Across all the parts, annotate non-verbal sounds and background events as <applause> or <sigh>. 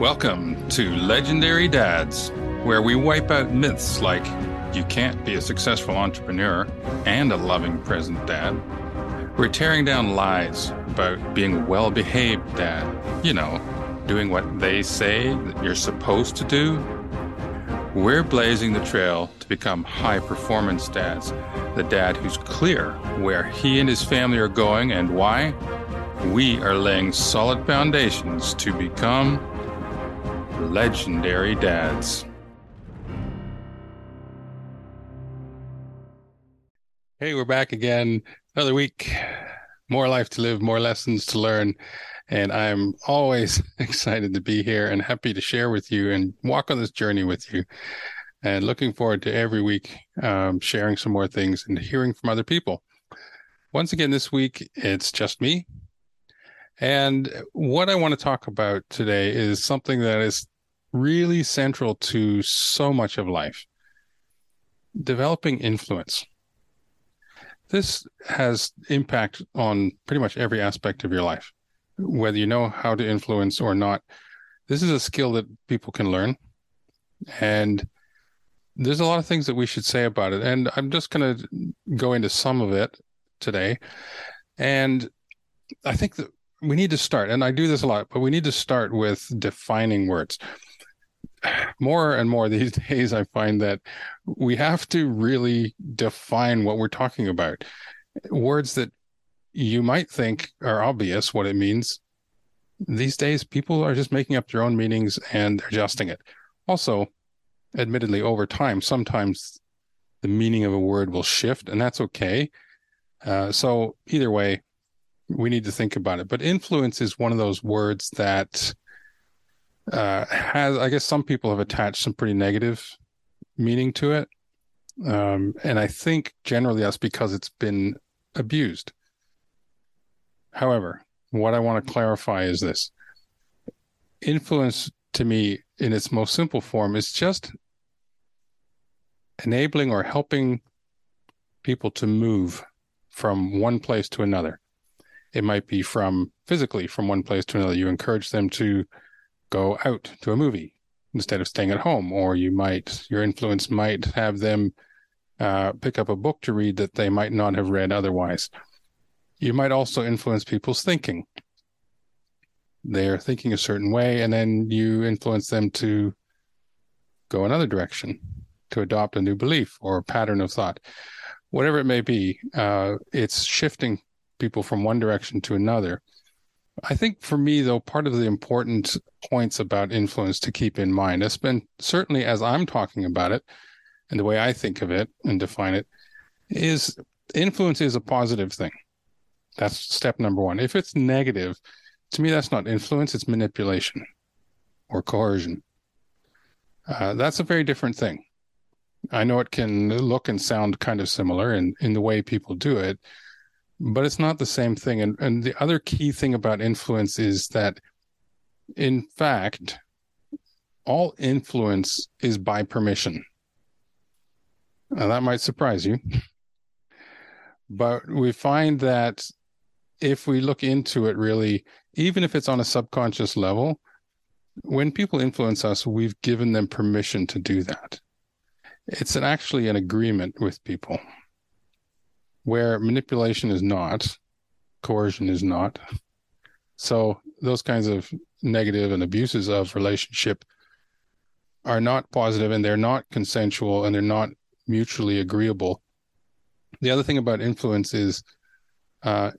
Welcome to Legendary Dads, where we wipe out myths like you can't be a successful entrepreneur and a loving present dad. We're tearing down lies about being a well behaved dad, you know, doing what they say that you're supposed to do. We're blazing the trail to become high performance dads, the dad who's clear where he and his family are going and why. We are laying solid foundations to become legendary dads. Hey, we're back again. Another week, more life to live, more lessons to learn. And I'm always <laughs> excited to be here and happy to share with you and walk on this journey with you. And looking forward to every week um, sharing some more things and hearing from other people. Once again, this week, it's just me. And what I want to talk about today is something that is really central to so much of life developing influence. This has impact on pretty much every aspect of your life, whether you know how to influence or not. This is a skill that people can learn. And there's a lot of things that we should say about it. And I'm just going to go into some of it today. And I think that we need to start, and I do this a lot, but we need to start with defining words. More and more these <laughs> days, I find that we have to really define what we're talking about. Words that you might think are obvious what it means. These days, people are just making up their own meanings and adjusting it. Also, admittedly, over time, sometimes the meaning of a word will shift, and that's okay. Uh, so, either way, we need to think about it. But influence is one of those words that uh, has, I guess, some people have attached some pretty negative meaning to it. Um, and I think generally that's because it's been abused. However, what I want to clarify is this influence to me, in its most simple form, is just enabling or helping people to move from one place to another. It might be from physically from one place to another. You encourage them to go out to a movie instead of staying at home, or you might your influence might have them uh, pick up a book to read that they might not have read otherwise. You might also influence people's thinking. They're thinking a certain way, and then you influence them to go another direction, to adopt a new belief or pattern of thought. Whatever it may be, uh, it's shifting people from one direction to another. I think for me, though, part of the important points about influence to keep in mind, has been certainly as I'm talking about it and the way I think of it and define it, is influence is a positive thing. That's step number one. If it's negative, to me, that's not influence, it's manipulation or coercion. Uh, that's a very different thing. I know it can look and sound kind of similar in, in the way people do it, but it's not the same thing. And and the other key thing about influence is that, in fact, all influence is by permission. Now, that might surprise you, <laughs> but we find that if we look into it really, even if it's on a subconscious level, when people influence us, we've given them permission to do that. It's an, actually an agreement with people where manipulation is not, coercion is not. So those kinds of negative and abuses of relationship are not positive and they're not consensual and they're not mutually agreeable. The other thing about influence is uh,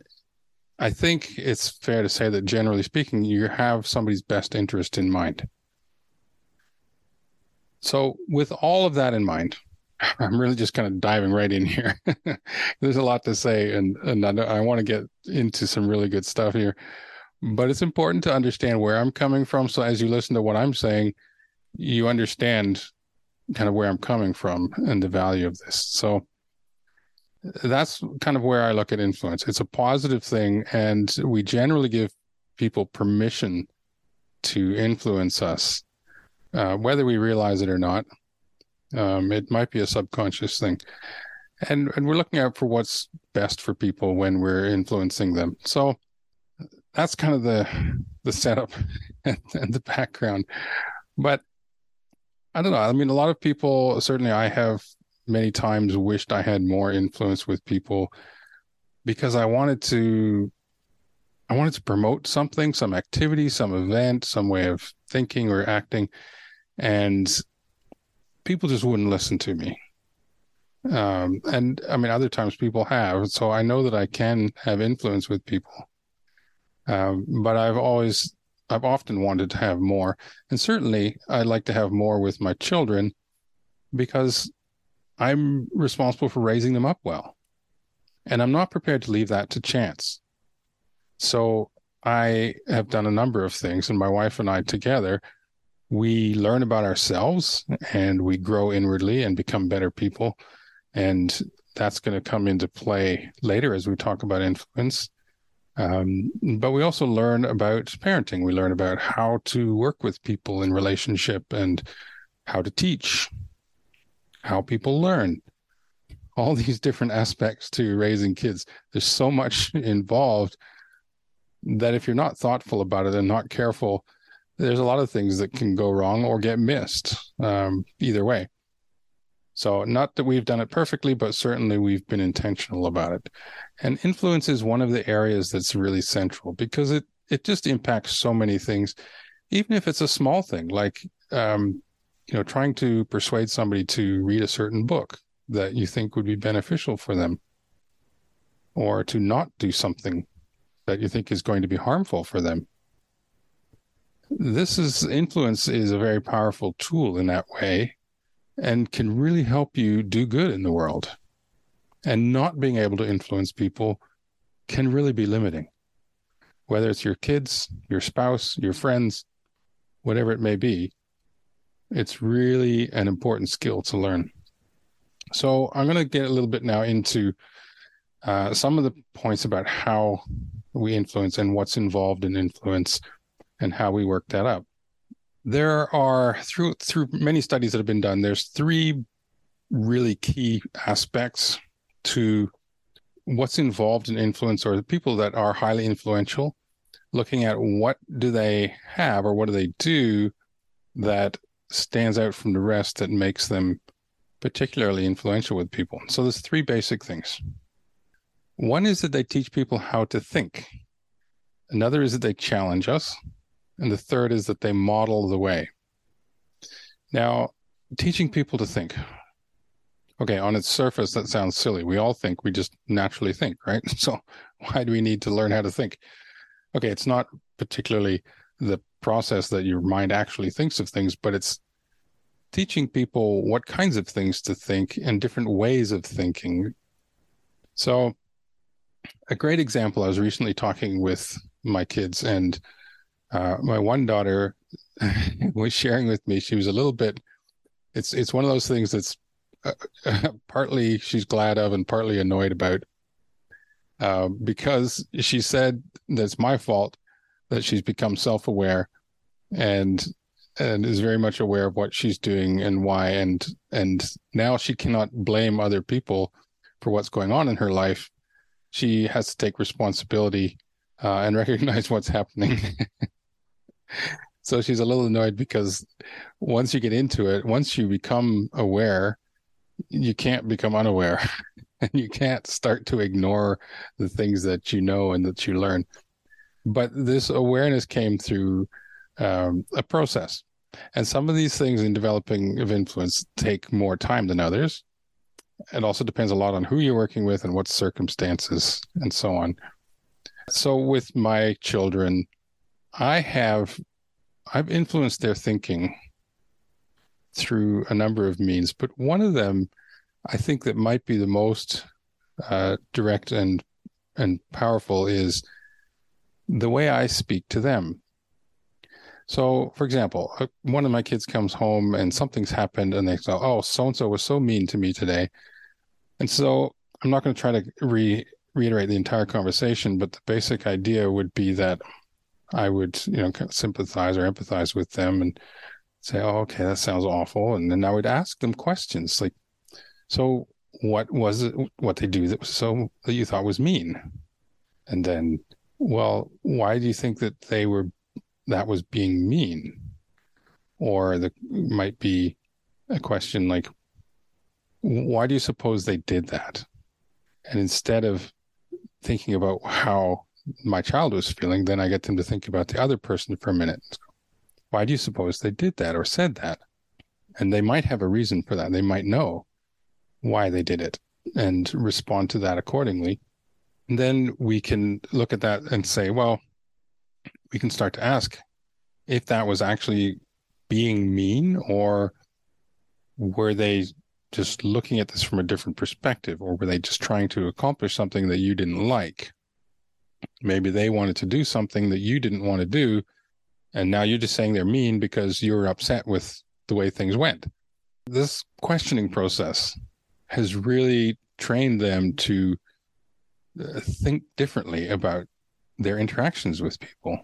I think it's fair to say that generally speaking, you have somebody's best interest in mind. So, with all of that in mind, <laughs> I'm really just kind of diving right in here. <laughs> There's a lot to say, and and I, I want to get into some really good stuff here. But it's important to understand where I'm coming from. So as you listen to what I'm saying, you understand kind of where I'm coming from and the value of this. So that's kind of where I look at influence. It's a positive thing, and we generally give people permission to influence us, uh, whether we realize it or not. Um, it might be a subconscious thing. And, and we're looking out for what's best for people when we're influencing them. So that's kind of the the setup <laughs> and, and the background. But I don't know. I mean, a lot of people, certainly I have many times wished I had more influence with people because I wanted to I wanted to promote something, some activity, some event, some way of thinking or acting, and people just wouldn't listen to me. Um, and I mean, other times people have, so I know that I can have influence with people. Um, but I've always, I've often wanted to have more, and certainly I'd like to have more with my children because I'm responsible for raising them up well. And I'm not prepared to leave that to chance. So I have done a number of things, and my wife and I together, we learn about ourselves and we grow inwardly and become better people. And that's going to come into play later as we talk about influence. Um, but we also learn about parenting. We learn about how to work with people in relationship and how to teach, how people learn, all <laughs> these different aspects to raising kids. There's so much <laughs> involved that if you're not thoughtful about it and not careful, there's a lot of things that can go wrong or get missed um, either way. So, not that we've done it perfectly, but certainly we've been intentional about it. And influence is one of the areas that's really central because it it just impacts so many things, even if it's a small thing, like um, you know, trying to persuade somebody to read a certain book that you think would be beneficial for them, or to not do something that you think is going to be harmful for them. This is influence is a very powerful tool in that way and can really help you do good in the world. And not being able to influence people can really be limiting. Whether it's your kids, your spouse, your friends, whatever it may be, it's really an important skill to learn. So I'm going to get a little bit now into uh, some of the points about how we influence and what's involved in influence and how we work that up. There are through through many studies that have been done. There's three really key aspects to what's involved in influence or the people that are highly influential looking at what do they have or what do they do that stands out from the rest that makes them particularly influential with people. So there's three basic things. One is that they teach people how to think. Another is that they challenge us. And the third is that they model the way. Now, teaching people to think. Okay, on its surface, that sounds silly. We all think, we just naturally think, right? <laughs> So, why do we need to learn how to think? Okay, it's not particularly the process that your mind actually thinks of things, but it's teaching people what kinds of things to think and different ways of thinking. So, a great example I was recently talking with my kids, and uh, my one daughter <laughs> was sharing with me. She was a little bit. It's it's one of those things that's uh, <laughs> partly she's glad of and partly annoyed about, uh, because she said that's my fault that she's become self aware, and and is very much aware of what she's doing and why and and now she cannot blame other people for what's going on in her life she has to take responsibility uh, and <laughs> recognize what's happening so she's a little annoyed because once you get into it once you become aware you can't become unaware <laughs> and you can't start to ignore the things that you know and that you learn but this awareness came through um, a process and some of these things in developing of influence take more time than others. It also depends a lot on who you're working with and what circumstances and so on. So with my children, I have I've influenced their thinking through a number of means, but one of them I think that might be the most uh, direct and and powerful is the way I speak to them. So, for example, uh, one of my kids comes home and something's happened, and they say, "Oh, so and so was so mean to me today," and so I'm not going to try to re- reiterate the entire conversation, but the basic idea would be that I would, you know, sympathize or empathize with them and say, "Oh, okay, that sounds awful," and then I would ask them questions like, "So, what was it? What they do that was so that you thought was mean?" And then well, why do you think that they were that was being mean? Or the might be a question like, why do you suppose they did that? And instead of thinking about how my child was feeling, then I get them to think about the other person for a minute. Why do you suppose they did that or said that? And they might have a reason for that. They might know why they did it and respond to that accordingly. And then we can look at that and say, well, we can start to ask if that was actually being mean or were they just looking at this from a different perspective or were they just trying to accomplish something that you didn't like maybe they wanted to do something that you didn't want to do and now you're just saying they're mean because you're upset with the way things went this questioning process has really trained them to uh, think differently about their interactions with people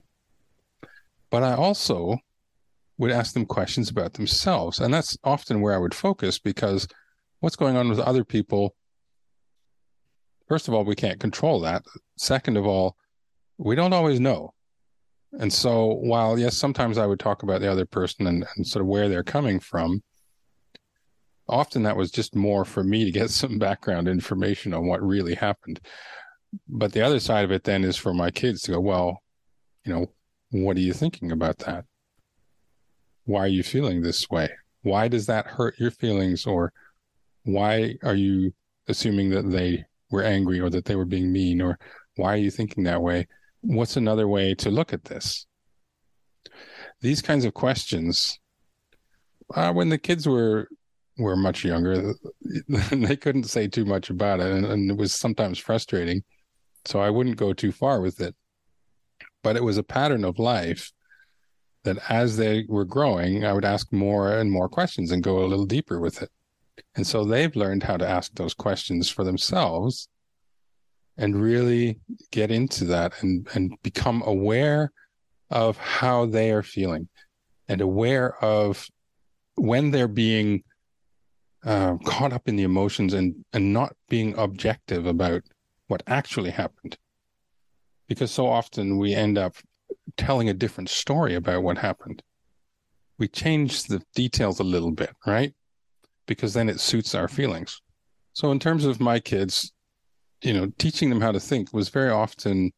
but i also would ask them questions about themselves. And that's often where I would focus because what's going on with other people, first of all, we can't control that. Second of all, we don't always know. And so while, yes, sometimes I would talk about the other person and, and sort of where they're coming from, often that was just more for me to get <laughs> some background information on what really happened. But the other side of it then is for my kids to go, well, you know, what are you thinking about that? why are you feeling this way? Why does that hurt your feelings? Or why are you assuming that they were angry or that they were being mean? Or why are you thinking that way? What's another way to look at this? These kinds of questions, uh, when the kids were were much younger, <laughs> they couldn't say too much about it, and, and it was sometimes frustrating. So I wouldn't go too far with it. But it was a pattern of life that as they were growing, I would ask more and more questions and go a little deeper with it. And so they've learned how to ask those questions for themselves and really get into that and, and become aware of how they are feeling and aware of when they're being uh, caught up in the emotions and, and not being objective about what actually happened. Because so often we end up telling a different story about what happened. We change the details a little bit, right? Because then it suits our feelings. So, in terms of my kids, you know, teaching them how to think was very often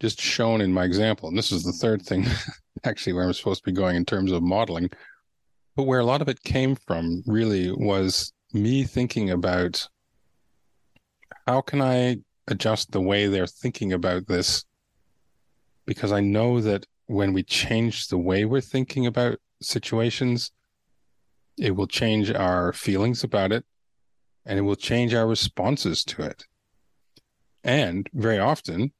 just shown in my example. And this is the third thing, <laughs> actually, where I'm supposed to be going in terms of modeling. But where a lot of it came from really was me thinking about how can I adjust the way they're thinking about this because I know that when we change the way we're thinking about situations, it will change our feelings about it and it will change our responses to it. And very often,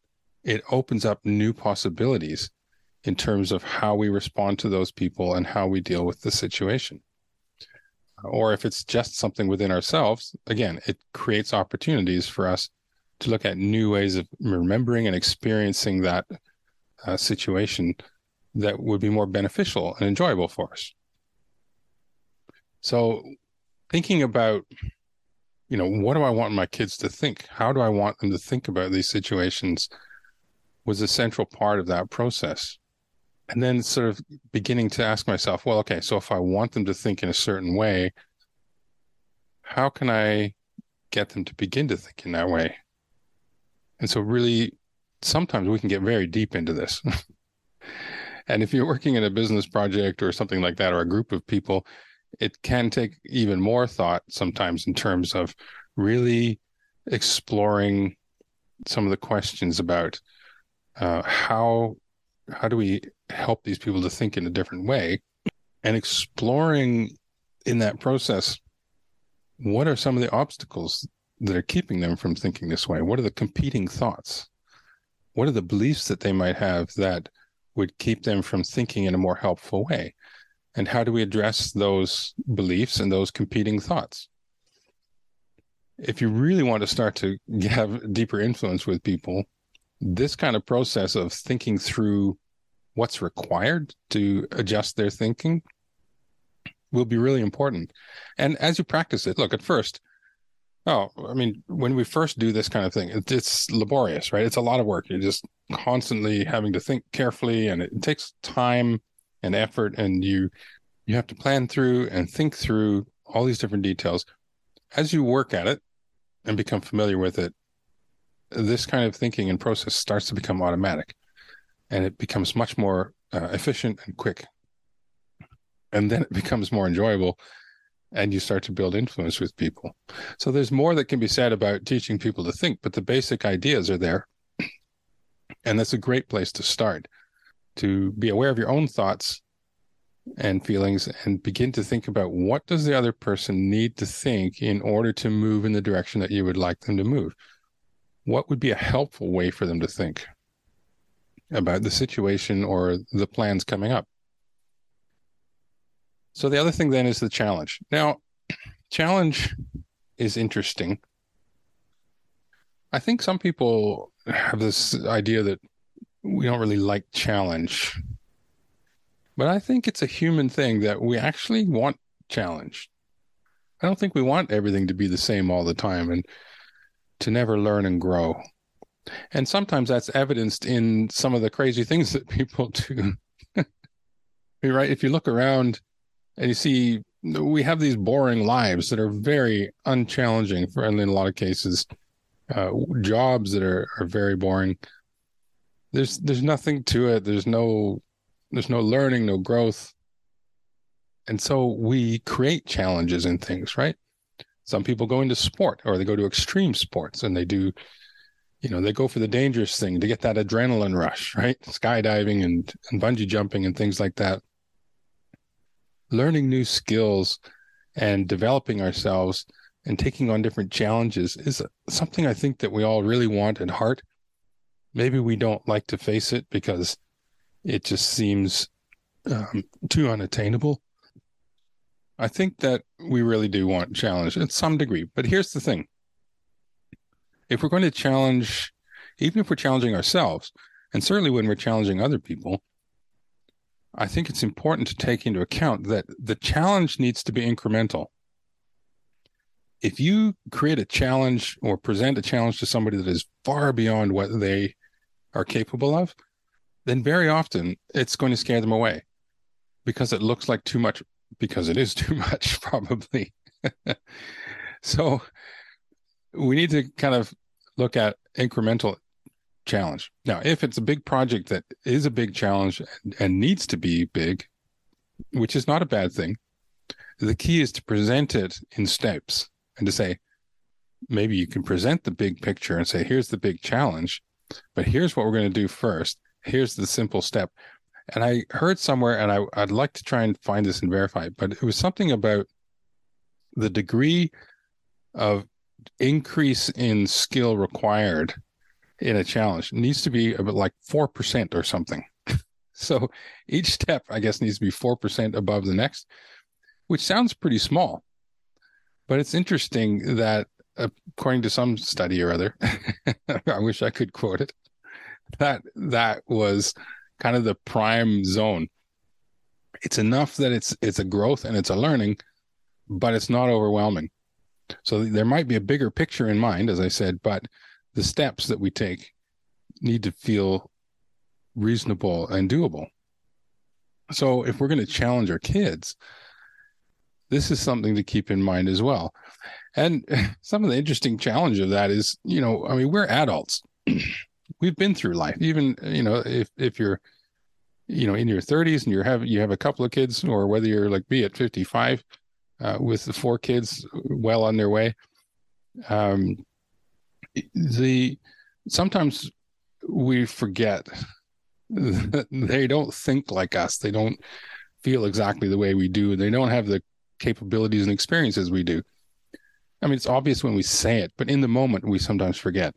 it opens up new possibilities in terms of how we respond to those people and how we deal with the situation. Or if it's just something within ourselves, again, it creates opportunities for us to look at new ways of remembering and experiencing that uh, situation that would be more beneficial and enjoyable for us. So, thinking about, you know, what do I want my kids to think? How do I want them to think about these situations was a central part of that process. And then, sort of beginning to ask myself, well, okay, so if I want them to think in a certain way, how can I get them to begin to think in that way? And so, really sometimes we can get very deep into this. <laughs> and if you're working in a business project or something like that, or a group of people, it can take even more thought sometimes in terms of really exploring some of the questions about uh, how how do we help these people to think in a different way? And exploring in that process what are some of the obstacles that are keeping them from thinking this way? What are the competing thoughts? What are the beliefs that they might have that would keep them from thinking in a more helpful way? And how do we address those beliefs and those competing thoughts? If you really want to start to <laughs> have deeper influence with people, this kind of process of thinking through what's required to adjust their thinking will be really important. And as you practice it, look, at first, Oh, I mean, when we first do this kind of thing, it's laborious, right? It's a lot of work. You're just constantly having to think carefully, and it takes time and effort, and you you have to plan through and think through all these different details. As you work at it and become familiar with it, this kind of thinking and process starts to become automatic, and it becomes much more uh, efficient and quick. And then it <laughs> becomes more enjoyable and you start to build influence with people. So there's more that can be said about teaching people to think, but the basic ideas are there. <clears throat> And that's a great place to start to be aware of your own thoughts and feelings and begin to think about what does the other person need to think in order to move in the direction that you would like them to move what would be a helpful way for them to think about the situation or the plans coming up so the other thing then is the challenge. Now, <clears throat> challenge is interesting. I think some people have this idea that we don't really like challenge. But I think it's a human thing that we actually want challenge. I don't think we want everything to be the same all the time and to never learn and grow. And sometimes that's evidenced in some of the crazy things that people <laughs> do. right? If you look around and you see we have these boring lives that are very unchallenging for in a lot of cases uh, jobs that are, are very boring there's there's nothing to it. There's no there's no learning no growth. And so we create challenges in things right? Some people go into sport or they go to extreme sports and they do you know they go for the dangerous thing to get that adrenaline rush right? Skydiving and, and bungee jumping and things like that. Learning new skills and developing ourselves and taking on different challenges is something I think that we all really want at heart. Maybe we don't like to face it because it just seems um, too unattainable. I think that we really do want challenge in some degree. But here's the thing if we're going to challenge, even if we're challenging ourselves, and certainly when we're challenging other people, I think it's important to take into account that the challenge needs to be incremental. If you create a challenge or present a challenge to somebody that is far beyond what they are capable of, then very often it's going to scare them away because it looks like too much, because it is <laughs> too much, probably. <laughs> so we need to kind of look at incremental challenge. Now, if it's a big project that is a big challenge and, needs to be big, which is not a bad thing, the key is to present it in steps and to say, maybe you can present the big picture and say, here's the big challenge, but here's what we're going to do first. Here's the simple step. And I heard somewhere, and I, I'd like to try and find this and verify it, but it was something about the degree of increase in skill required in a challenge it needs to be about like 4% or something. <laughs> so each step, I guess, needs to be 4% above the next, which sounds pretty small. But it's interesting that according to some study or other, <laughs> I wish I could quote it, that that was kind of the prime zone. It's enough that it's it's a growth and it's a learning, but it's not overwhelming. So there might be a bigger picture in mind, as I said, but the steps that we take need to feel reasonable and doable. So if we're going to challenge our kids, this is something to keep in mind as well. And <laughs> some of the interesting challenge of that is, you know, I mean, we're adults. <clears throat> We've been through life. Even, you know, if if you're you know in your 30s and you're have you have a couple of kids or whether you're like me at 55 uh, with the four kids well on their way um, the sometimes we forget they don't think like us. They don't feel exactly the way we do. They don't have the capabilities and experiences we do. I mean, it's obvious when we say it, but in the moment, we sometimes forget.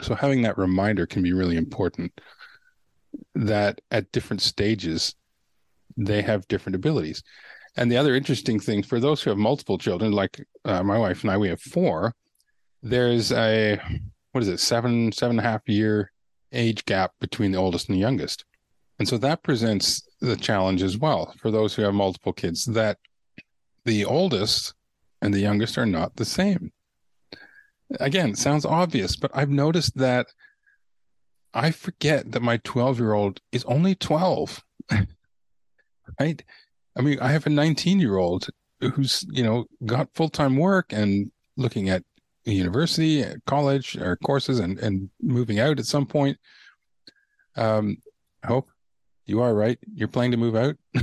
So, having that reminder can be really important that at different stages, they have different abilities. And the other interesting thing for those who have multiple children, like uh, my wife and I, we have four, there's a what is it seven seven and a half year age gap between the oldest and the youngest and so that presents the challenge as well for those who have multiple kids that the oldest and the youngest are not the same. Again, it sounds obvious, but I've noticed that I forget that my 12 year old is only 12. <laughs> right? I mean, I have a 19 year old who's, you know, got full time work and looking at university, college, or courses and, and moving out at some point. Um, I hope you are right. You're planning to move out. <laughs>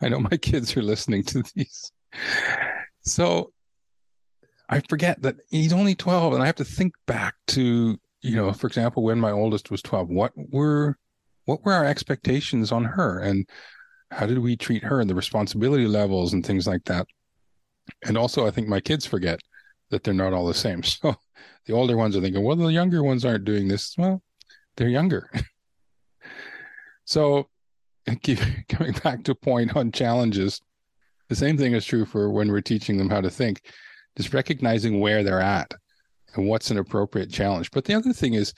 I know my kids are listening to these. So I forget that he's only 12 and I have to think back to, you know, for example, when my oldest was 12, what were what were our expectations on her and how did we treat her and the responsibility levels and things like that? And also I think my kids forget that they're not all the same. <laughs> So the older ones are thinking, well, the younger ones aren't doing this. Well, they're younger. <laughs> so <laughs> coming back to point on challenges, the same thing is true for when we're teaching them how to think, just recognizing where they're at and what's an appropriate challenge. But the other thing is,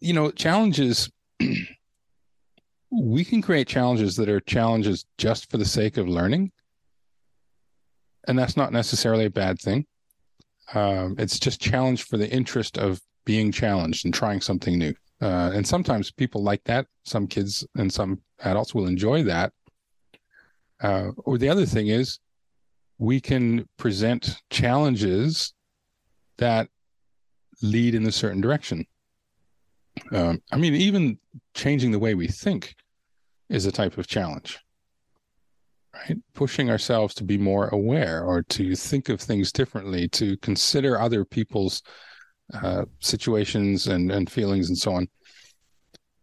you know, challenges, <clears throat> we can create challenges that are challenges just for the sake of learning. And that's not necessarily a bad thing. Um, it's just challenge for the interest of being challenged and trying something new. Uh, and sometimes people like that. Some kids and some adults will enjoy that. Uh, or the other thing is, we can present challenges that lead in a certain direction. Um, I mean, even changing the way we think is a type of challenge, right? Pushing ourselves to be more aware or to think of things differently, to consider other people's uh, situations and, and feelings and so on.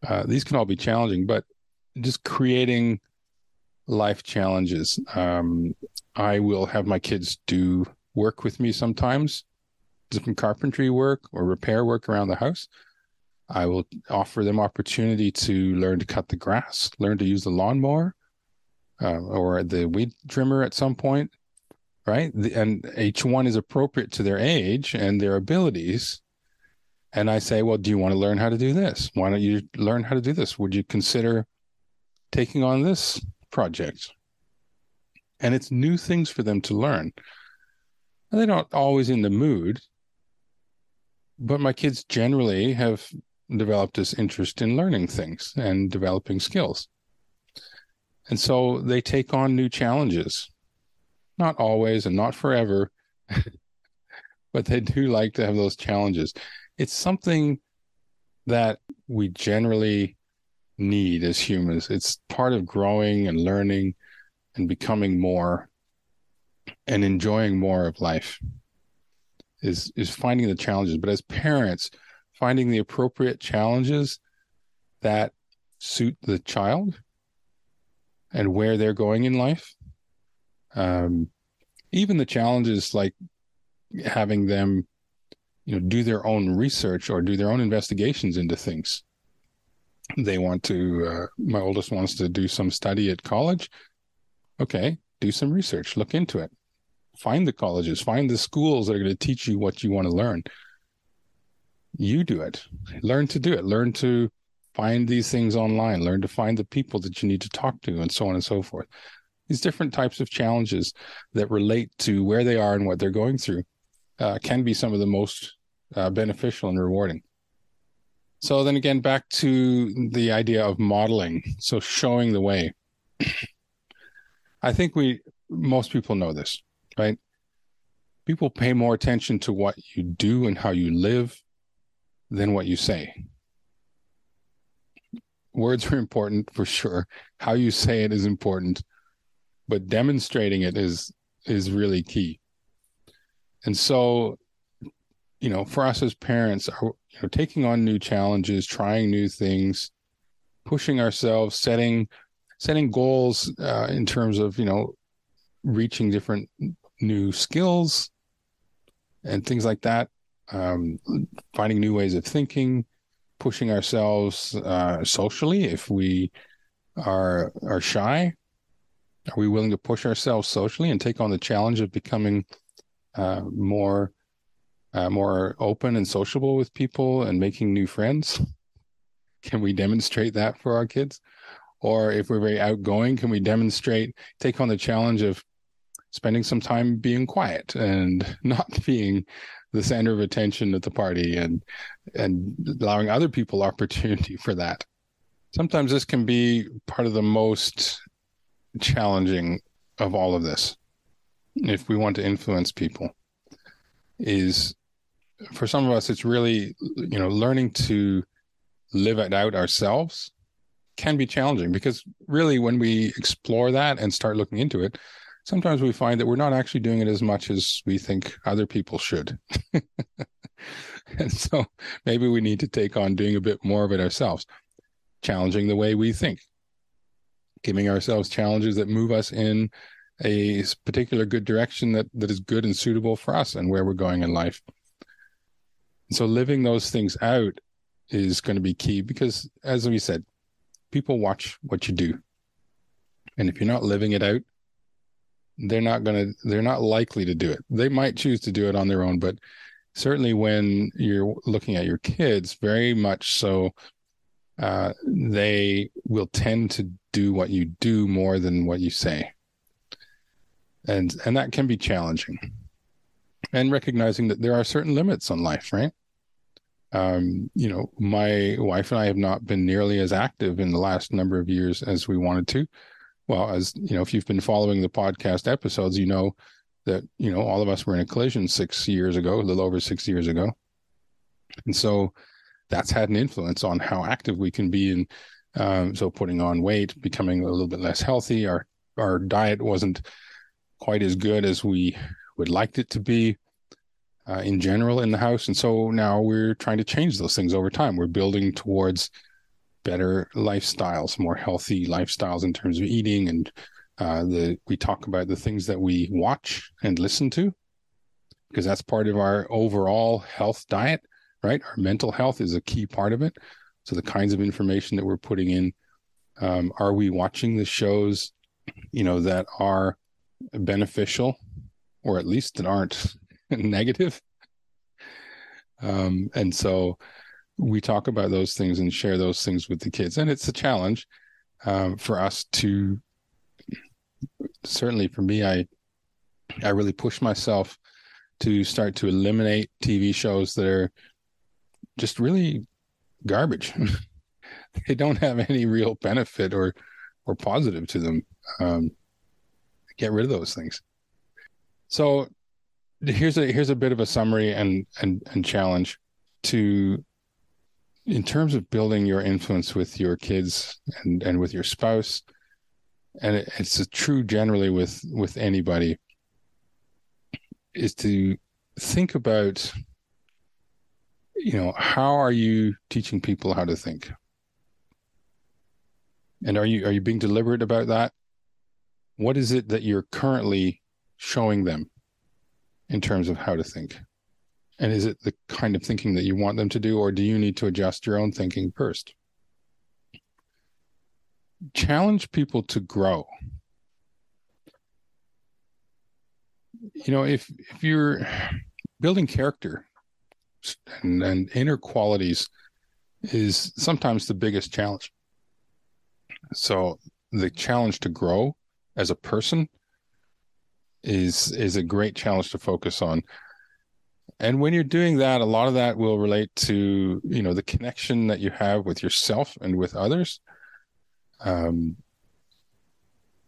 Uh, these can all be challenging, but just creating life challenges. Um, I will have my kids do work with me sometimes, different carpentry work or repair work around the house. I will offer them opportunity to learn to cut the grass, learn to use the lawnmower uh, or the weed trimmer at some point, right? The, and each one is appropriate to their age and their abilities. And I say, well, do you want to learn how to do this? Why don't you learn how to do this? Would you consider taking on this project? And it's new things for them to learn. And they're not always in the mood, but my kids generally have developed this interest in learning things and developing skills. And so they take on new challenges, not always and not forever, <laughs> but they do like to have those challenges it's something that we generally need as humans. It's part of growing and learning and becoming more and enjoying more of life is is finding the challenges but as parents finding the appropriate challenges that suit the child and where they're going in life um, even the challenges like having them you know do their own research or do their own investigations into things they want to uh, my oldest wants to do some study at college. Okay do some research look into it. Find the colleges find the schools that are going to teach you what you want to learn. You do it. Learn to do it. Learn to find these things online. Learn to find the people that you need to talk to and so on and so forth. These different types of challenges that relate to where they are and what they're going through uh, can be some of the most uh, beneficial and rewarding. So then again, back to the idea of modeling. So showing the way. I think we most people know this, right? People pay more attention to what you do and how you live than what you say. Words are important for sure. How you say it is important, but demonstrating it is is really key. And so you know, for us as parents, are you know, taking on new challenges, trying new things, pushing ourselves, setting setting goals uh, in terms of you know reaching different new skills and things like that. Um, finding new ways of thinking, pushing ourselves uh, socially. If we are are shy, are we willing to push ourselves socially and take on the challenge of becoming uh, more uh, more open and sociable with people and making new friends? <laughs> Can we demonstrate that for our kids? Or if we're very outgoing, can we demonstrate, take on the challenge of spending some time being quiet and <laughs> not being the center of attention at the party and and allowing other people <laughs> opportunity for that sometimes this can be part of the most challenging of all of this if we want to influence people is for some of us it's really you know learning to live it out ourselves can be challenging because really when we explore that and start looking into it sometimes we find that we're not actually doing it as much as we think other people should. <laughs> And so maybe we need to take on doing a bit more of it ourselves challenging the way we think giving ourselves challenges that move us in a particular good direction that that is good and suitable for us and where we're going in life. So living those things out is going to be key because as we said, people watch what you do. And if you're not living it out, they're not going to they're not likely to do it. They might choose to do it on their own, but certainly when you're looking at your kids, very much so uh, they will tend to do what you do more than what you say and and that can be challenging. And recognizing that there are certain limits on life right? Um, you know my wife and i have not been nearly as active in the last number of years as we wanted to. Well as you know if you've been following the podcast episodes you know that you know all of us were in a collision six years ago a little over six years ago. And so that's had an influence on how active we can be and um, so putting on weight becoming a little bit less healthy our our diet wasn't quite as good as we would like it to be uh, in general in the house. And so now we're trying to change those things over time. We're building towards better lifestyles, more healthy lifestyles in terms of eating. And uh, the we talk about the things that we watch and listen to, because that's part of our overall health diet, right? Our mental health is a key part of it. So the kinds of information that we're putting in, um, are we watching the shows, you know, that are beneficial or at least that aren't <laughs> negative. Um, and so we talk about those things and share those things with the kids. And it's a challenge um, for us to certainly for me, I I really push myself to start to eliminate TV shows that are just really garbage. <laughs> they don't have any real benefit or or positive to them. Um, get rid of those things. So here's a here's a bit of a summary and and and challenge to in terms of building your influence with your kids and and with your spouse and it, it's true generally with with anybody is to think about you know how are you teaching people how to think and are you are you being deliberate about that what is it that you're currently showing them in terms of how to think? And is it the kind of thinking that you want them to do, or do you need to adjust your own thinking first? Challenge people to grow. You know, if if you're building character and, and inner qualities is sometimes the biggest challenge. So the challenge to grow as a person is is a great challenge to focus on. And when you're doing that a lot of that will relate to you know the connection that you have with yourself and with others. Um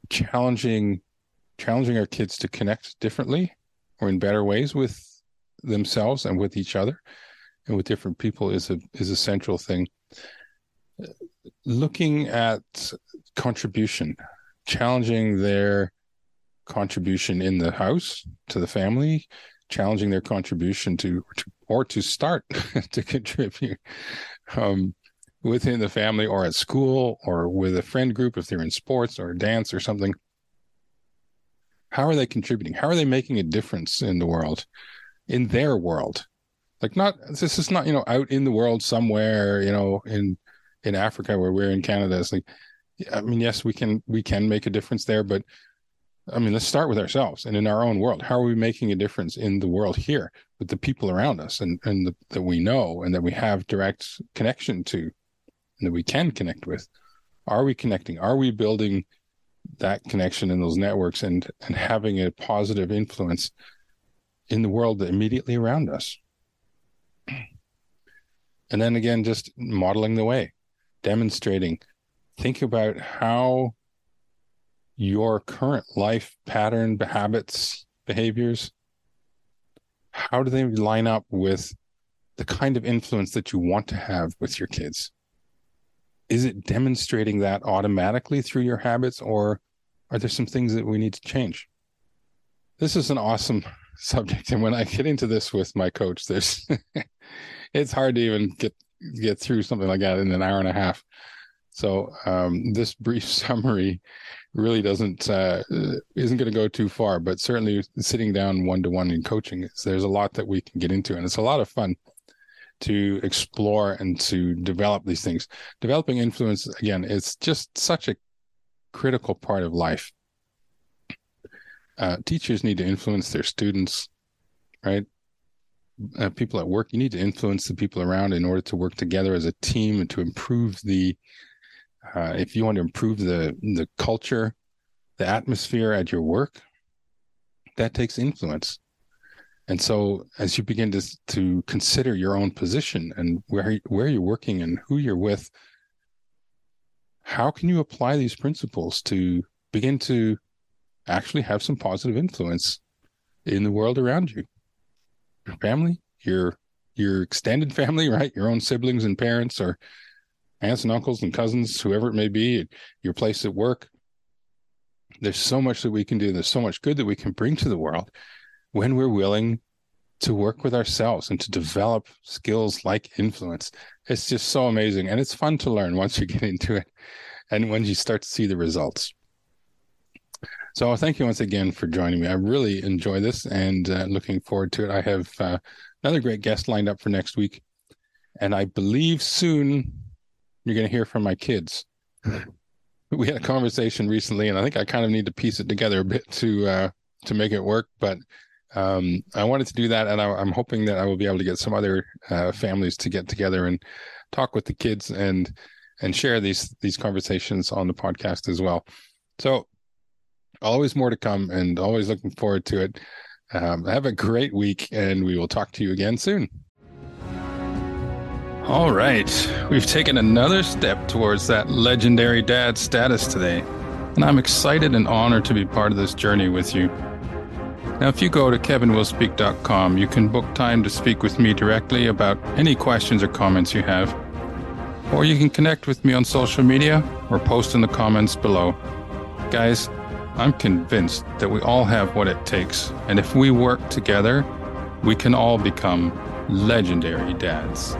challenging challenging our kids to connect differently or in better ways with themselves and with each other and with different people is a is a central thing. Looking at contribution challenging their contribution in the house to the family, challenging their contribution to, or to start <laughs> to contribute um, within the family or at school or with a friend group if they're in sports or dance or something. How are they contributing? How are they making a difference in the world, in their world? Like not this is not you know out in the world somewhere you know in in Africa where we're in Canada. It's like I mean, yes, we can we can make a difference there, but I mean, let's start with ourselves and in our own world. How are we making a difference in the world here with the people around us and and the, that we know and that we have direct connection to, and that we can connect with? Are we connecting? Are we building that connection in those networks and and having a positive influence in the world immediately around us and then again just modeling the way demonstrating think about how your current life pattern habits behaviors how do they line up with the kind of influence that you want to have with your kids? Is it demonstrating that automatically through your habits or are there some things that we need to change? This is an awesome <laughs> subject and when i get into this with my coach there's <laughs> it's hard to even get get through something like that in an hour and a half so um, this brief <laughs> summary really doesn't uh, isn't going to go too far but certainly sitting down one to one in coaching there's a lot that we can get into and it's a lot of fun to explore and to develop these things. Developing influence, again, it's just such a critical part of life. Uh, teachers need to influence their students, right? Uh, people at work, you need to influence the people around in order to work together as a team and to improve the. Uh, if you want to improve the the culture, the atmosphere at your work, that takes influence. And so, as you begin to to consider your own position and where where you're working and who you're with, how can you apply these principles to begin to actually have some positive influence in the world around you, your family, your your extended <laughs> family, right, your own siblings and parents, or aunts and uncles and cousins, whoever it may be, your place at work. There's so much that we can do. There's so much good that we can bring to the world when we're willing to work with ourselves and to develop skills like influence. It's just so amazing. And it's fun to learn once you get into it and when you start to see the results. So thank you once again for joining me. I really enjoy this and uh, looking forward to it. I have uh, another great guest lined up for next week. And I believe soon you're going to hear from my kids. <laughs> we had a conversation recently, and I think I kind of need to piece it together a bit to uh, to make it work. But um, I wanted to do that, and I, am hoping that I will be able to get some other uh, families to get together and talk with the kids and and share these these conversations on the podcast as well. So, always more to come, and always looking forward to it. Um, have a great week, and we will talk to you again soon. All right, we've taken another step towards that legendary dad status today, and I'm excited and honored to be part of this journey with you. Now, if you go to kevinwillspeak.com, you can book time to speak with me directly about any questions or comments you have. Or you can connect with me on social media or post in the comments below. Guys, I'm convinced that we all have what it takes, and if we work together, we can all become legendary dads.